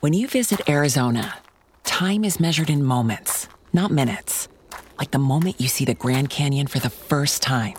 When you visit Arizona, time is measured in moments, not minutes. Like the moment you see the Grand Canyon for the first time.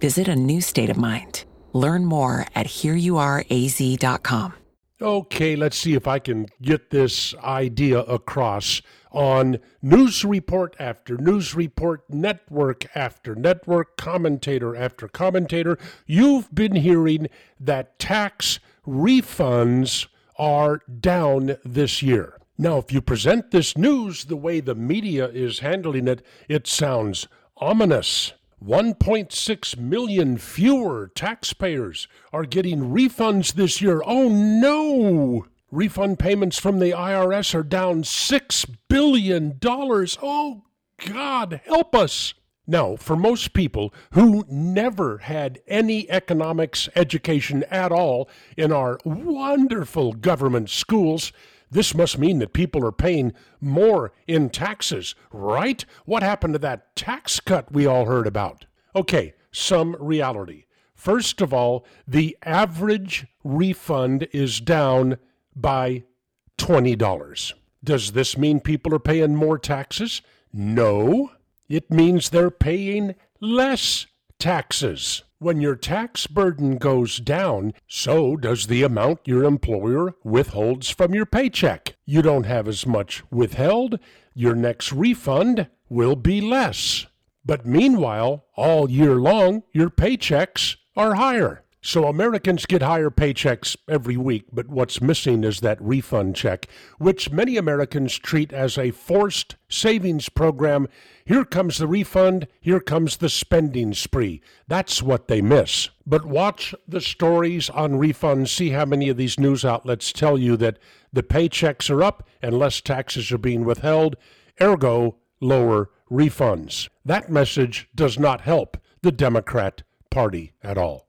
Visit a new state of mind. Learn more at hereyouareaz.com. Okay, let's see if I can get this idea across on news report after news report, network after network, commentator after commentator. You've been hearing that tax refunds are down this year. Now, if you present this news the way the media is handling it, it sounds ominous. 1.6 million fewer taxpayers are getting refunds this year. Oh no! Refund payments from the IRS are down $6 billion. Oh, God, help us! Now, for most people who never had any economics education at all in our wonderful government schools, this must mean that people are paying more in taxes, right? What happened to that tax cut we all heard about? Okay, some reality. First of all, the average refund is down by $20. Does this mean people are paying more taxes? No. It means they're paying less taxes. When your tax burden goes down, so does the amount your employer withholds from your paycheck. You don't have as much withheld, your next refund will be less. But meanwhile, all year long, your paychecks are higher. So Americans get higher paychecks every week, but what's missing is that refund check, which many Americans treat as a forced savings program. Here comes the refund, here comes the spending spree. That's what they miss. But watch the stories on refunds, see how many of these news outlets tell you that the paychecks are up and less taxes are being withheld, ergo, lower refunds. That message does not help the Democrat Party at all.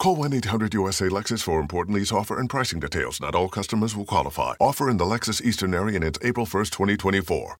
Call 1-800-USA-LEXUS for important lease offer and pricing details. Not all customers will qualify. Offer in the Lexus Eastern area and it's April 1st, 2024.